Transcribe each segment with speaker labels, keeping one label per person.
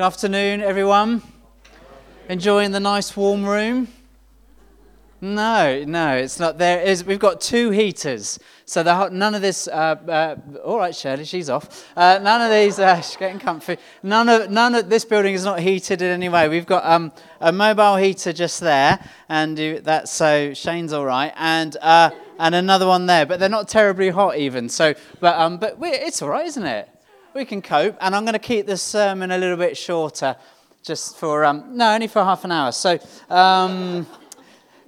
Speaker 1: Good afternoon, everyone. Enjoying the nice warm room? No, no, it's not. There is. We've got two heaters, so the, none of this. Uh, uh, all right, Shirley, she's off. Uh, none of these. Uh, she's getting comfy. None of none of this building is not heated in any way. We've got um, a mobile heater just there, and that's so Shane's all right, and uh, and another one there, but they're not terribly hot even. So, but um, but it's all right, isn't it? We can cope, and I'm going to keep this sermon a little bit shorter, just for um, no, only for half an hour. So. Um,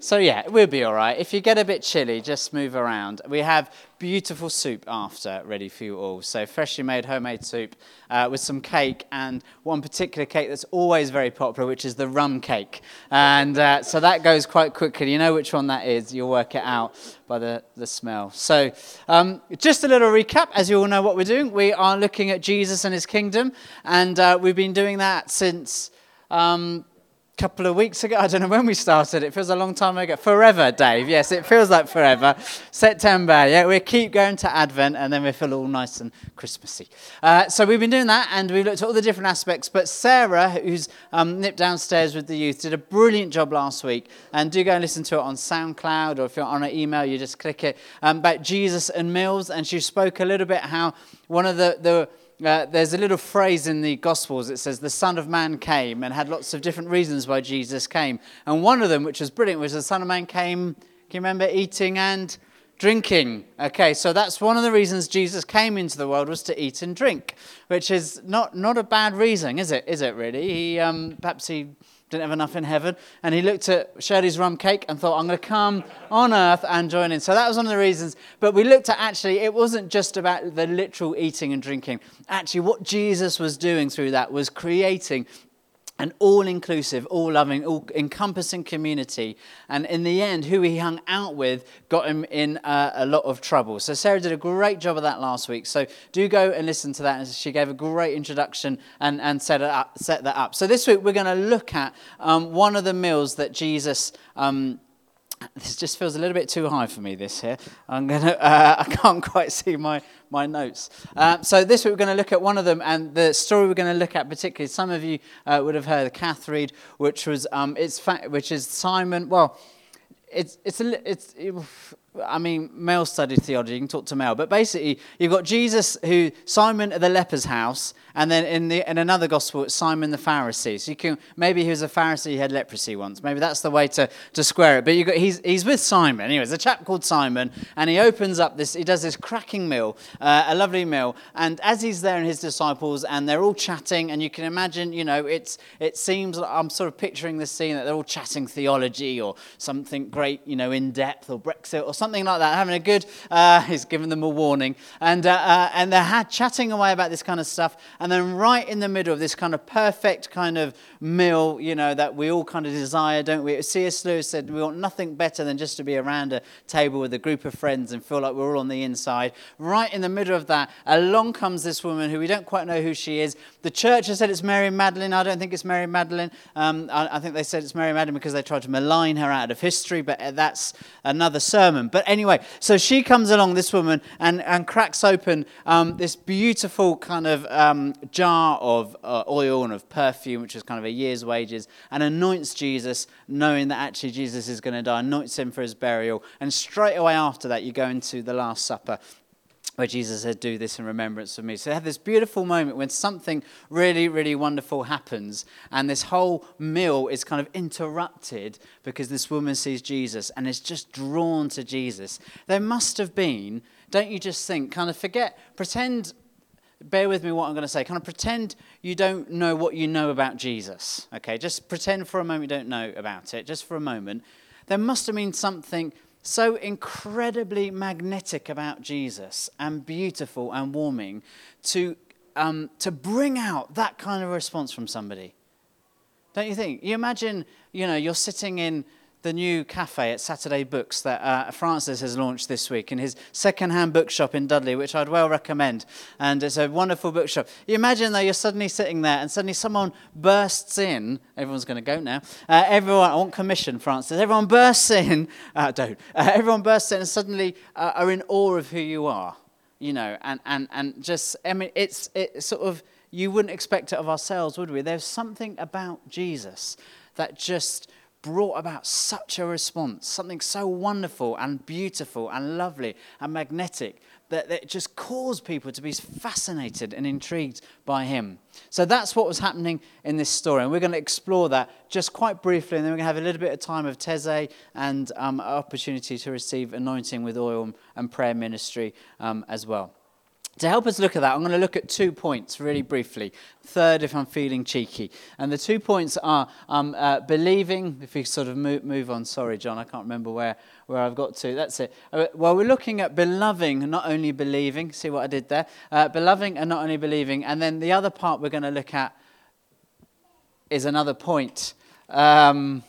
Speaker 1: so, yeah, we'll be all right. If you get a bit chilly, just move around. We have beautiful soup after ready for you all. So, freshly made homemade soup uh, with some cake and one particular cake that's always very popular, which is the rum cake. And uh, so that goes quite quickly. You know which one that is, you'll work it out by the, the smell. So, um, just a little recap. As you all know what we're doing, we are looking at Jesus and his kingdom. And uh, we've been doing that since. Um, couple of weeks ago. I don't know when we started. It feels a long time ago. Forever, Dave. Yes, it feels like forever. September. Yeah, we keep going to Advent, and then we feel all nice and Christmassy. Uh, so we've been doing that, and we've looked at all the different aspects. But Sarah, who's um, nipped downstairs with the youth, did a brilliant job last week. And do go and listen to it on SoundCloud, or if you're on an email, you just click it um, about Jesus and meals. And she spoke a little bit how one of the the uh, there's a little phrase in the Gospels that says the Son of Man came and had lots of different reasons why Jesus came. And one of them, which was brilliant, was the Son of Man came, can you remember, eating and drinking. Okay, so that's one of the reasons Jesus came into the world was to eat and drink, which is not, not a bad reason, is it? Is it really? He, um, perhaps he didn't have enough in heaven. And he looked at Shirley's rum cake and thought, I'm going to come on earth and join in. So that was one of the reasons. But we looked at actually, it wasn't just about the literal eating and drinking. Actually, what Jesus was doing through that was creating an all inclusive, all loving, all encompassing community. And in the end, who he hung out with got him in uh, a lot of trouble. So Sarah did a great job of that last week. So do go and listen to that. She gave a great introduction and, and set, it up, set that up. So this week, we're going to look at um, one of the meals that Jesus. Um, this just feels a little bit too high for me, this here. I'm gonna, uh, I can't quite see my, my notes. Uh, so this week we're going to look at one of them, and the story we're going to look at particularly, some of you uh, would have heard of Kath Reed, which, was, um, it's fa- which is Simon, well, it's, it's, a, it's it, I mean, Mel studied theology. You can talk to Mel. But basically, you've got Jesus, who Simon at the leper's house, and then in, the, in another gospel, it's Simon the Pharisee. So you can maybe he was a Pharisee, he had leprosy once. Maybe that's the way to, to square it. But you got he's he's with Simon. Anyway, there's a chap called Simon, and he opens up this. He does this cracking meal, uh, a lovely meal. And as he's there and his disciples, and they're all chatting, and you can imagine, you know, it's it seems I'm sort of picturing this scene that they're all chatting theology or something great, you know, in depth or Brexit or something like that, having a good, uh, he's given them a warning. And, uh, uh, and they're chatting away about this kind of stuff. And then right in the middle of this kind of perfect kind of meal, you know, that we all kind of desire, don't we? C.S. Lewis said we want nothing better than just to be around a table with a group of friends and feel like we're all on the inside. Right in the middle of that, along comes this woman who we don't quite know who she is. The church has said it's Mary Magdalene. I don't think it's Mary Magdalene. Um, I, I think they said it's Mary Magdalene because they tried to malign her out of history, but uh, that's another sermon. But anyway, so she comes along, this woman, and, and cracks open um, this beautiful kind of um, jar of uh, oil and of perfume, which is kind of a year's wages, and anoints Jesus, knowing that actually Jesus is going to die, anoints him for his burial. And straight away after that, you go into the Last Supper where Jesus said, Do this in remembrance of me. So they have this beautiful moment when something really, really wonderful happens, and this whole meal is kind of interrupted because this woman sees Jesus and is just drawn to Jesus. There must have been, don't you just think, kind of forget, pretend, bear with me what I'm going to say, kind of pretend you don't know what you know about Jesus. Okay, just pretend for a moment you don't know about it, just for a moment. There must have been something so incredibly magnetic about Jesus and beautiful and warming to, um, to bring out that kind of response from somebody. Don't you think? You imagine, you know, you're sitting in the new cafe at Saturday Books that uh, Francis has launched this week in his second-hand bookshop in Dudley, which I'd well recommend. And it's a wonderful bookshop. You imagine, though, you're suddenly sitting there and suddenly someone bursts in. Everyone's going to go now. Uh, everyone, I want commission, Francis. Everyone bursts in. Uh, don't. Uh, everyone bursts in and suddenly uh, are in awe of who you are, you know, and, and, and just, I mean, it's, it's sort of you wouldn't expect it of ourselves, would we? There's something about Jesus that just brought about such a response, something so wonderful and beautiful and lovely and magnetic that, that just caused people to be fascinated and intrigued by him. So that's what was happening in this story. And we're going to explore that just quite briefly, and then we're going to have a little bit of time of Taizé and um, opportunity to receive anointing with oil and prayer ministry um, as well. To help us look at that, I'm going to look at two points really briefly. Third, if I'm feeling cheeky. And the two points are um, uh, believing, if we sort of move, move, on. Sorry, John, I can't remember where, where I've got to. That's it. Uh, well, we're looking at beloving, not only believing. See what I did there? Uh, beloving and not only believing. And then the other part we're going to look at is another point. Um,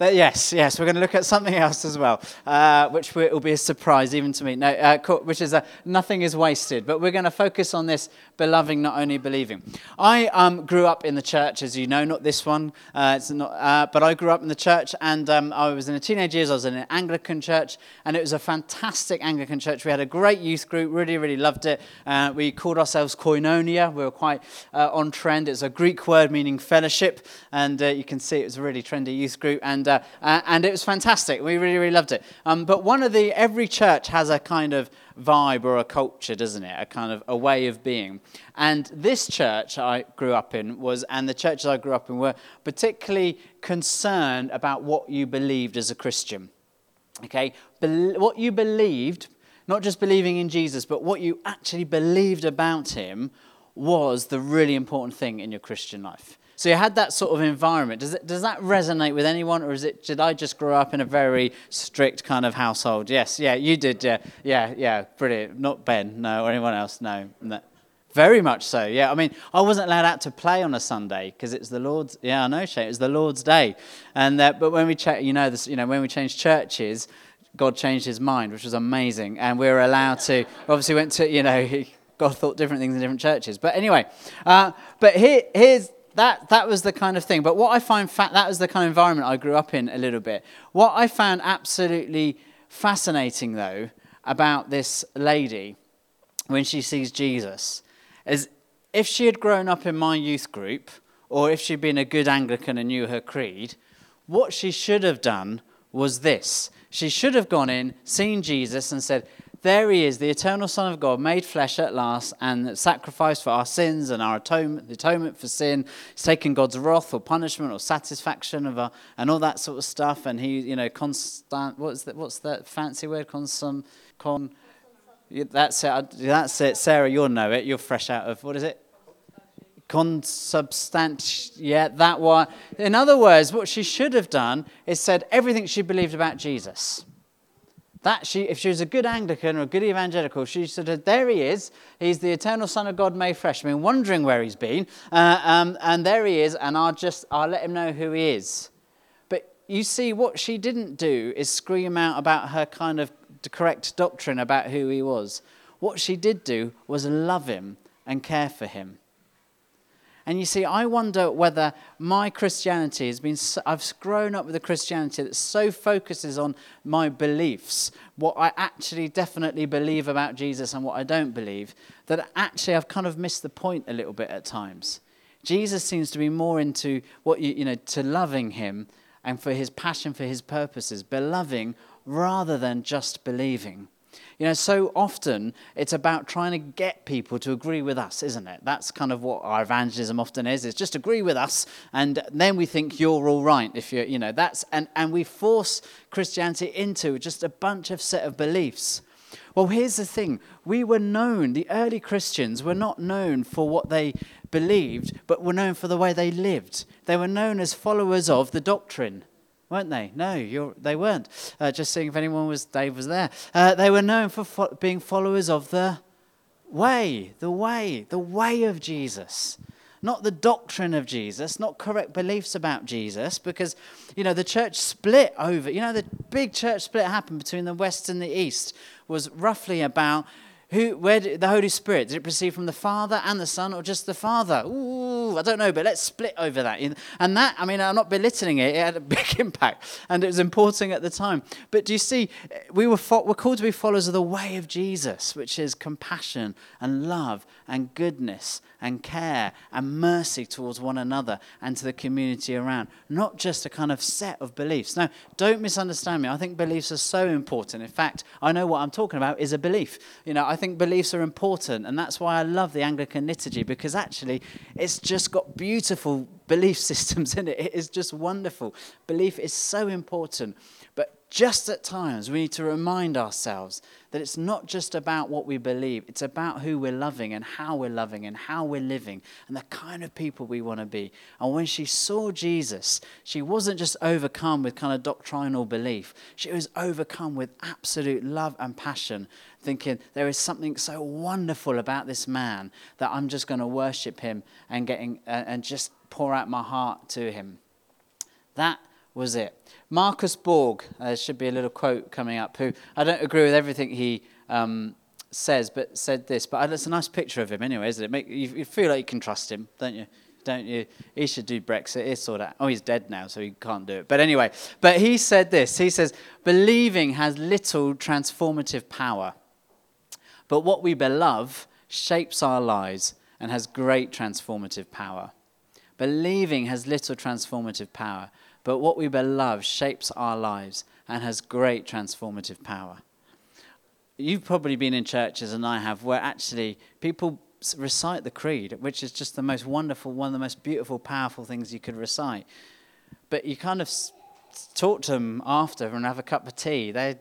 Speaker 1: yes, yes, we're going to look at something else as well, uh, which will be a surprise even to me. No, uh, which is a, nothing is wasted. But we're going to focus on this beloving, not only believing. I um, grew up in the church, as you know, not this one, uh, it's not, uh, but I grew up in the church, and um, I was in the teenage years. I was in an Anglican church, and it was a fantastic Anglican church. We had a great youth group, really, really loved it. Uh, we called ourselves Koinonia. We were quite uh, on trend. It's a Greek word meaning fellowship, and you can see it was a really trendy youth group. And and, uh, uh, and it was fantastic. We really, really loved it. Um, but one of the, every church has a kind of vibe or a culture, doesn't it? A kind of a way of being. And this church I grew up in was, and the churches I grew up in were particularly concerned about what you believed as a Christian. Okay? Be- what you believed, not just believing in Jesus, but what you actually believed about him was the really important thing in your Christian life. So you had that sort of environment. Does, it, does that resonate with anyone, or is it, did I just grow up in a very strict kind of household? Yes, yeah, you did. Yeah, yeah, yeah, brilliant. Not Ben, no, or anyone else, no. no. Very much so, yeah. I mean, I wasn't allowed out to play on a Sunday because it's the Lord's. Yeah, I know, Shane. It was the Lord's day, and uh, but when we check, you know, this, you know, when we changed churches, God changed His mind, which was amazing, and we were allowed to. Obviously, went to you know, God thought different things in different churches. But anyway, uh, but here, here's that, that was the kind of thing. But what I find, fa- that was the kind of environment I grew up in a little bit. What I found absolutely fascinating, though, about this lady when she sees Jesus is if she had grown up in my youth group, or if she'd been a good Anglican and knew her creed, what she should have done was this. She should have gone in, seen Jesus, and said, there he is, the eternal Son of God, made flesh at last and sacrificed for our sins and our atonement, the atonement for sin. He's taken God's wrath or punishment or satisfaction of our, and all that sort of stuff. And he, you know, constant, what's that, what's that fancy word? Consum, con, that's it, that's it. Sarah, you'll know it. You're fresh out of, what is it? consubstantiate yeah, that one. In other words, what she should have done is said everything she believed about Jesus. That she, if she was a good Anglican or a good evangelical, she said, There he is. He's the eternal Son of God made fresh. I mean, wondering where he's been. Uh, um, and there he is, and I'll just I'll let him know who he is. But you see, what she didn't do is scream out about her kind of correct doctrine about who he was. What she did do was love him and care for him. And you see, I wonder whether my Christianity has been, so, I've grown up with a Christianity that so focuses on my beliefs, what I actually definitely believe about Jesus and what I don't believe, that actually I've kind of missed the point a little bit at times. Jesus seems to be more into what you, you know, to loving him and for his passion for his purposes, beloving rather than just believing. You know, so often it's about trying to get people to agree with us, isn't it? That's kind of what our evangelism often is, is just agree with us, and then we think you're all right. If you're, you know, that's, and, and we force Christianity into just a bunch of set of beliefs. Well, here's the thing we were known, the early Christians were not known for what they believed, but were known for the way they lived. They were known as followers of the doctrine weren't they? No, they weren't. Uh, just seeing if anyone was, Dave was there. Uh, they were known for fo- being followers of the way, the way, the way of Jesus. Not the doctrine of Jesus, not correct beliefs about Jesus, because, you know, the church split over, you know, the big church split happened between the West and the East was roughly about Who, where did the Holy Spirit? Did it proceed from the Father and the Son, or just the Father? Ooh, I don't know, but let's split over that. And that, I mean, I'm not belittling it. It had a big impact, and it was important at the time. But do you see, we were fo- we're called to be followers of the way of Jesus, which is compassion and love and goodness and care and mercy towards one another and to the community around, not just a kind of set of beliefs. Now, don't misunderstand me. I think beliefs are so important. In fact, I know what I'm talking about is a belief. You know, I think beliefs are important, and that's why I love the Anglican liturgy because actually it's just got beautiful belief systems in it. It is just wonderful. Belief is so important. But just at times, we need to remind ourselves that it's not just about what we believe, it's about who we're loving and how we're loving and how we're living and the kind of people we want to be. And when she saw Jesus, she wasn't just overcome with kind of doctrinal belief, she was overcome with absolute love and passion, thinking, there is something so wonderful about this man that I'm just going to worship him and, getting, uh, and just pour out my heart to him. That was it. Marcus Borg, uh, there should be a little quote coming up, who I don't agree with everything he um, says, but said this. But it's a nice picture of him anyway, isn't it? Make, you, you, feel like you can trust him, don't you? Don't you? He should do Brexit. He sort of. Oh, he's dead now, so he can't do it. But anyway, but he said this. He says, believing has little transformative power, but what we believe shapes our lives and has great transformative power. Believing has little transformative power, but what we believe shapes our lives and has great transformative power. You've probably been in churches, and I have, where actually people recite the creed, which is just the most wonderful, one of the most beautiful, powerful things you could recite. But you kind of talk to them after and have a cup of tea. They,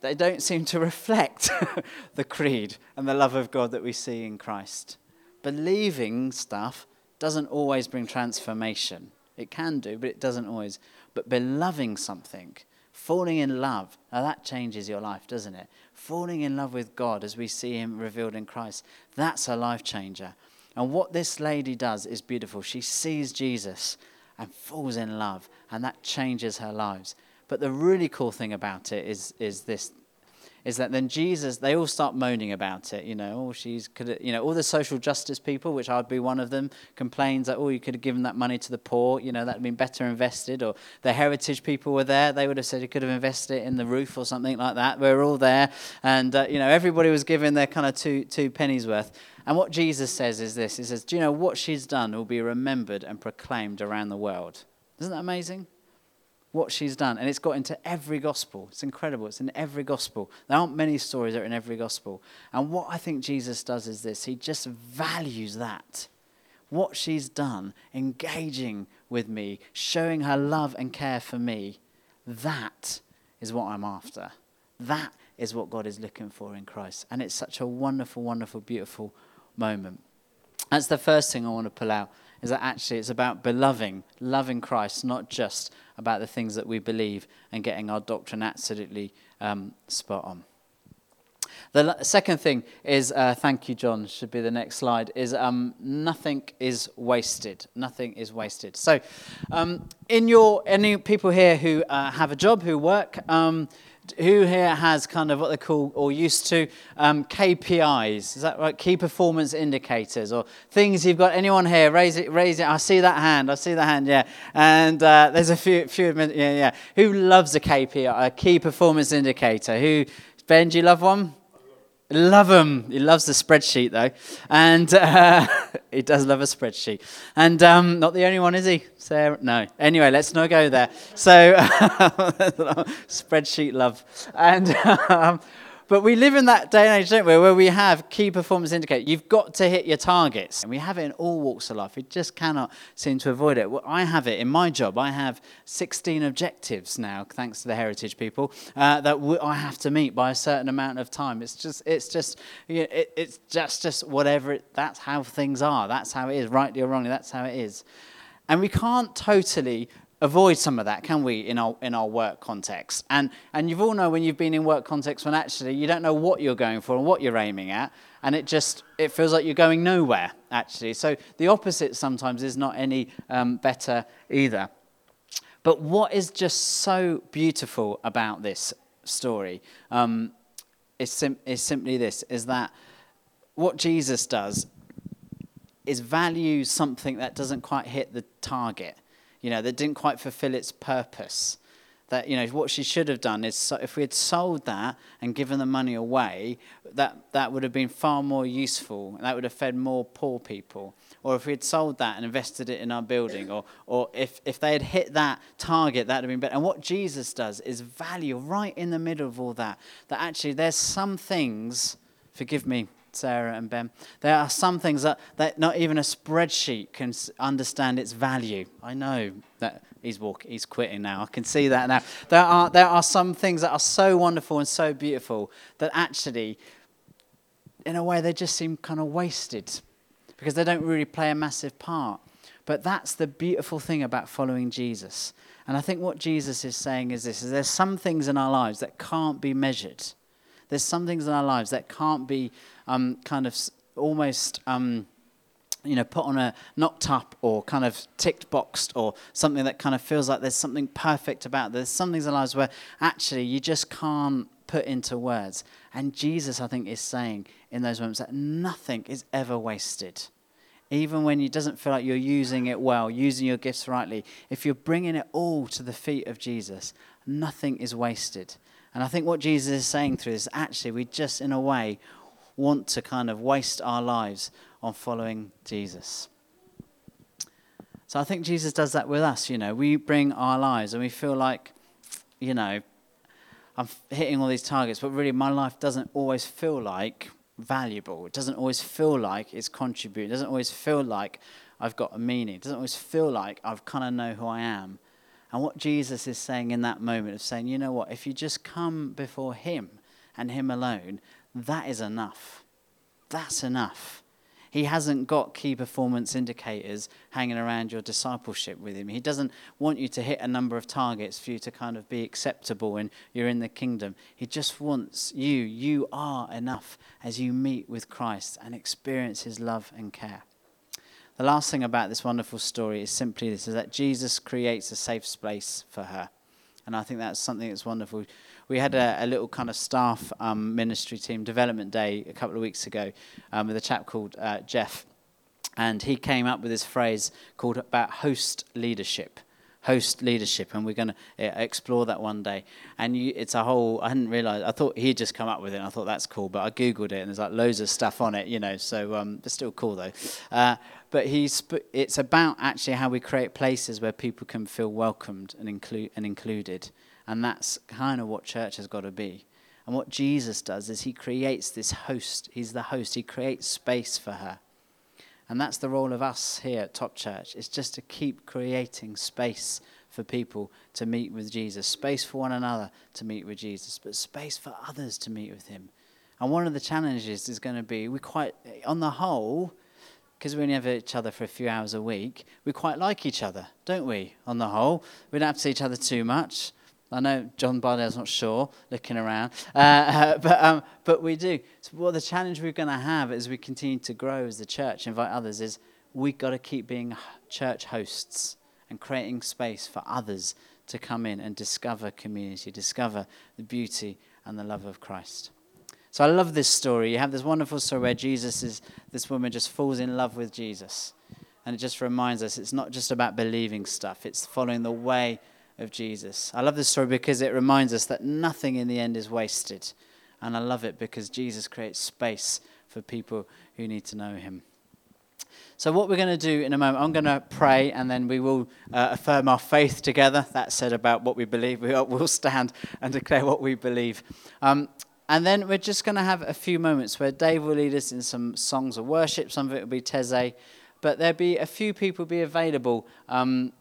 Speaker 1: they don't seem to reflect the creed and the love of God that we see in Christ. Believing stuff doesn't always bring transformation. It can do, but it doesn't always. But beloving something, falling in love, now that changes your life, doesn't it? Falling in love with God as we see Him revealed in Christ, that's a life changer. And what this lady does is beautiful. She sees Jesus and falls in love, and that changes her lives. But the really cool thing about it is, is this is that then Jesus, they all start moaning about it. You know, oh, she's could, you know, all the social justice people, which I'd be one of them, complains that oh, you could have given that money to the poor. You know, that'd been better invested. Or the heritage people were there; they would have said you could have invested it in the roof or something like that. We are all there, and uh, you know, everybody was given their kind of two two pennies worth. And what Jesus says is this: He says, "Do you know what she's done will be remembered and proclaimed around the world." Isn't that amazing? What she's done. And it's got into every gospel. It's incredible. It's in every gospel. There aren't many stories that are in every gospel. And what I think Jesus does is this he just values that. What she's done, engaging with me, showing her love and care for me, that is what I'm after. That is what God is looking for in Christ. And it's such a wonderful, wonderful, beautiful moment. That's the first thing I want to pull out is that actually it's about beloving, loving Christ, not just about the things that we believe and getting our doctrine absolutely um, spot on. The second thing is, uh, thank you, John, should be the next slide, is um, nothing is wasted. Nothing is wasted. So, um, in your, any people here who uh, have a job, who work, um, who here has kind of what they call or used to um, KPIs? Is that right? Key performance indicators or things you've got? Anyone here? Raise it. Raise it. I see that hand. I see that hand. Yeah. And uh, there's a few. Few. Yeah. Yeah. Who loves a KPI? A key performance indicator? Who? Ben, do you love one? Love him. He loves the spreadsheet, though. And uh, he does love a spreadsheet. And um, not the only one, is he? Sarah? No. Anyway, let's not go there. So, spreadsheet love. And um, but we live in that day and age, don't we, where we have key performance indicators. You've got to hit your targets. And we have it in all walks of life. We just cannot seem to avoid it. Well, I have it in my job. I have 16 objectives now, thanks to the heritage people, uh, that I have to meet by a certain amount of time. It's just, it's just, you know, it, it's just, just whatever. It, that's how things are. That's how it is, rightly or wrongly. That's how it is. And we can't totally avoid some of that, can we, in our, in our work context? And, and you've all know when you've been in work context when actually you don't know what you're going for and what you're aiming at, and it just it feels like you're going nowhere, actually. So the opposite sometimes is not any um, better either. But what is just so beautiful about this story um, is, sim- is simply this is that what Jesus does is value something that doesn't quite hit the target, you know, that didn't quite fulfill its purpose. That, you know, what she should have done is so if we had sold that and given the money away, that, that would have been far more useful. That would have fed more poor people. Or if we had sold that and invested it in our building, or, or if, if they had hit that target, that would have been better. And what Jesus does is value right in the middle of all that, that actually there's some things, forgive me, Sarah and Ben. There are some things that, that not even a spreadsheet can understand its value. I know that he's walking, he's quitting now. I can see that now. There are, there are some things that are so wonderful and so beautiful that actually, in a way, they just seem kind of wasted because they don't really play a massive part. But that's the beautiful thing about following Jesus. And I think what Jesus is saying is this is there's some things in our lives that can't be measured. There's some things in our lives that can't be um, kind of almost. Um, you know, put on a knocked up or kind of ticked boxed or something that kind of feels like there's something perfect about. There's some things in our lives where actually you just can't put into words. And Jesus, I think, is saying in those moments that nothing is ever wasted. Even when it doesn't feel like you're using it well, using your gifts rightly, if you're bringing it all to the feet of Jesus, nothing is wasted. And I think what Jesus is saying through this, actually, we just, in a way, want to kind of waste our lives on following Jesus. So I think Jesus does that with us. You know, we bring our lives and we feel like, you know, I'm hitting all these targets, but really my life doesn't always feel like valuable. It doesn't always feel like it's contributing. It doesn't always feel like I've got a meaning. It doesn't always feel like I've kind of know who I am. And what Jesus is saying in that moment of saying, you know what, if you just come before Him and Him alone, that is enough. That's enough. He hasn't got key performance indicators hanging around your discipleship with him. He doesn't want you to hit a number of targets for you to kind of be acceptable and you're in the kingdom. He just wants you. You are enough as you meet with Christ and experience his love and care. The last thing about this wonderful story is simply this is that Jesus creates a safe space for her. And I think that's something that's wonderful. We had a, a little kind of staff um, ministry team development day a couple of weeks ago um, with a chap called uh, Jeff. And he came up with this phrase called about host leadership host leadership, and we're going to uh, explore that one day. And you, it's a whole. I hadn't realised. I thought he'd just come up with it. and I thought that's cool, but I googled it, and there's like loads of stuff on it, you know. So um, it's still cool though. Uh, but he's. It's about actually how we create places where people can feel welcomed and include and included, and that's kind of what church has got to be. And what Jesus does is he creates this host. He's the host. He creates space for her. And that's the role of us here at Top Church, is just to keep creating space for people to meet with Jesus, space for one another to meet with Jesus, but space for others to meet with him. And one of the challenges is going to be we quite, on the whole, because we only have each other for a few hours a week, we quite like each other, don't we, on the whole? We don't have to see each other too much. I know John Bardell's not sure, looking around, uh, but, um, but we do. So what the challenge we're going to have as we continue to grow as the church, invite others, is we've got to keep being church hosts and creating space for others to come in and discover community, discover the beauty and the love of Christ. So I love this story. You have this wonderful story where Jesus is, this woman just falls in love with Jesus. And it just reminds us it's not just about believing stuff, it's following the way of Jesus. I love this story because it reminds us that nothing in the end is wasted. And I love it because Jesus creates space for people who need to know him. So, what we're going to do in a moment, I'm going to pray and then we will uh, affirm our faith together. That said about what we believe. We will stand and declare what we believe. Um, and then we're just going to have a few moments where Dave will lead us in some songs of worship. Some of it will be Taizé. But there'll be a few people be available um,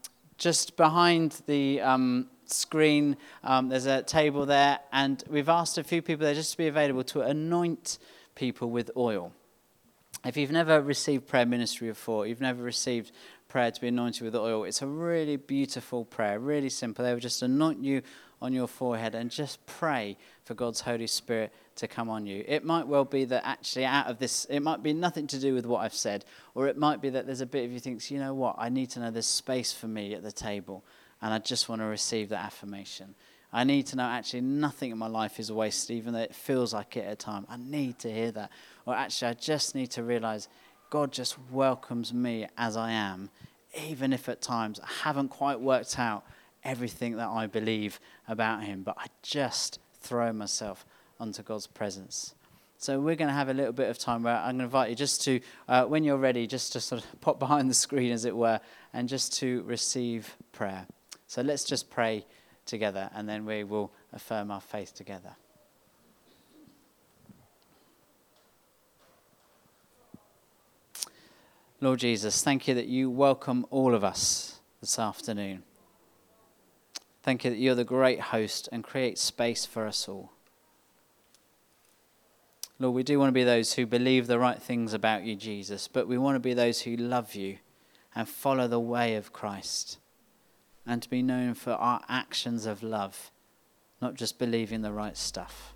Speaker 1: just behind the um, screen, um, there's a table there, and we've asked a few people there just to be available to anoint people with oil. If you've never received prayer ministry before, you've never received prayer to be anointed with oil, it's a really beautiful prayer, really simple. They will just anoint you on your forehead and just pray for God's Holy Spirit to come on you. It might well be that actually out of this, it might be nothing to do with what I've said, or it might be that there's a bit of you thinks, you know what, I need to know there's space for me at the table, and I just want to receive that affirmation. I need to know actually nothing in my life is wasted, even though it feels like it at times. I need to hear that. Or actually, I just need to realize God just welcomes me as I am, even if at times I haven't quite worked out everything that I believe about Him, but I just throw myself onto God's presence. So we're going to have a little bit of time where I'm going to invite you just to, uh, when you're ready, just to sort of pop behind the screen, as it were, and just to receive prayer. So let's just pray together, and then we will affirm our faith together. Lord Jesus, thank you that you welcome all of us this afternoon. Thank you that you're the great host and create space for us all. Lord, we do want to be those who believe the right things about you, Jesus, but we want to be those who love you and follow the way of Christ and to be known for our actions of love, not just believing the right stuff.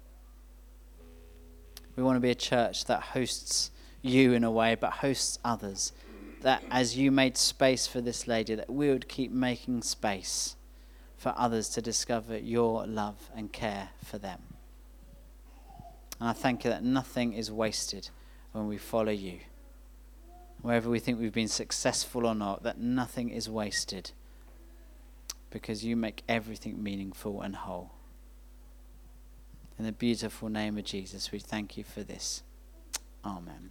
Speaker 1: We want to be a church that hosts you in a way, but hosts others. That as you made space for this lady, that we would keep making space for others to discover your love and care for them. And I thank you that nothing is wasted when we follow you. Wherever we think we've been successful or not, that nothing is wasted because you make everything meaningful and whole. In the beautiful name of Jesus, we thank you for this. Amen.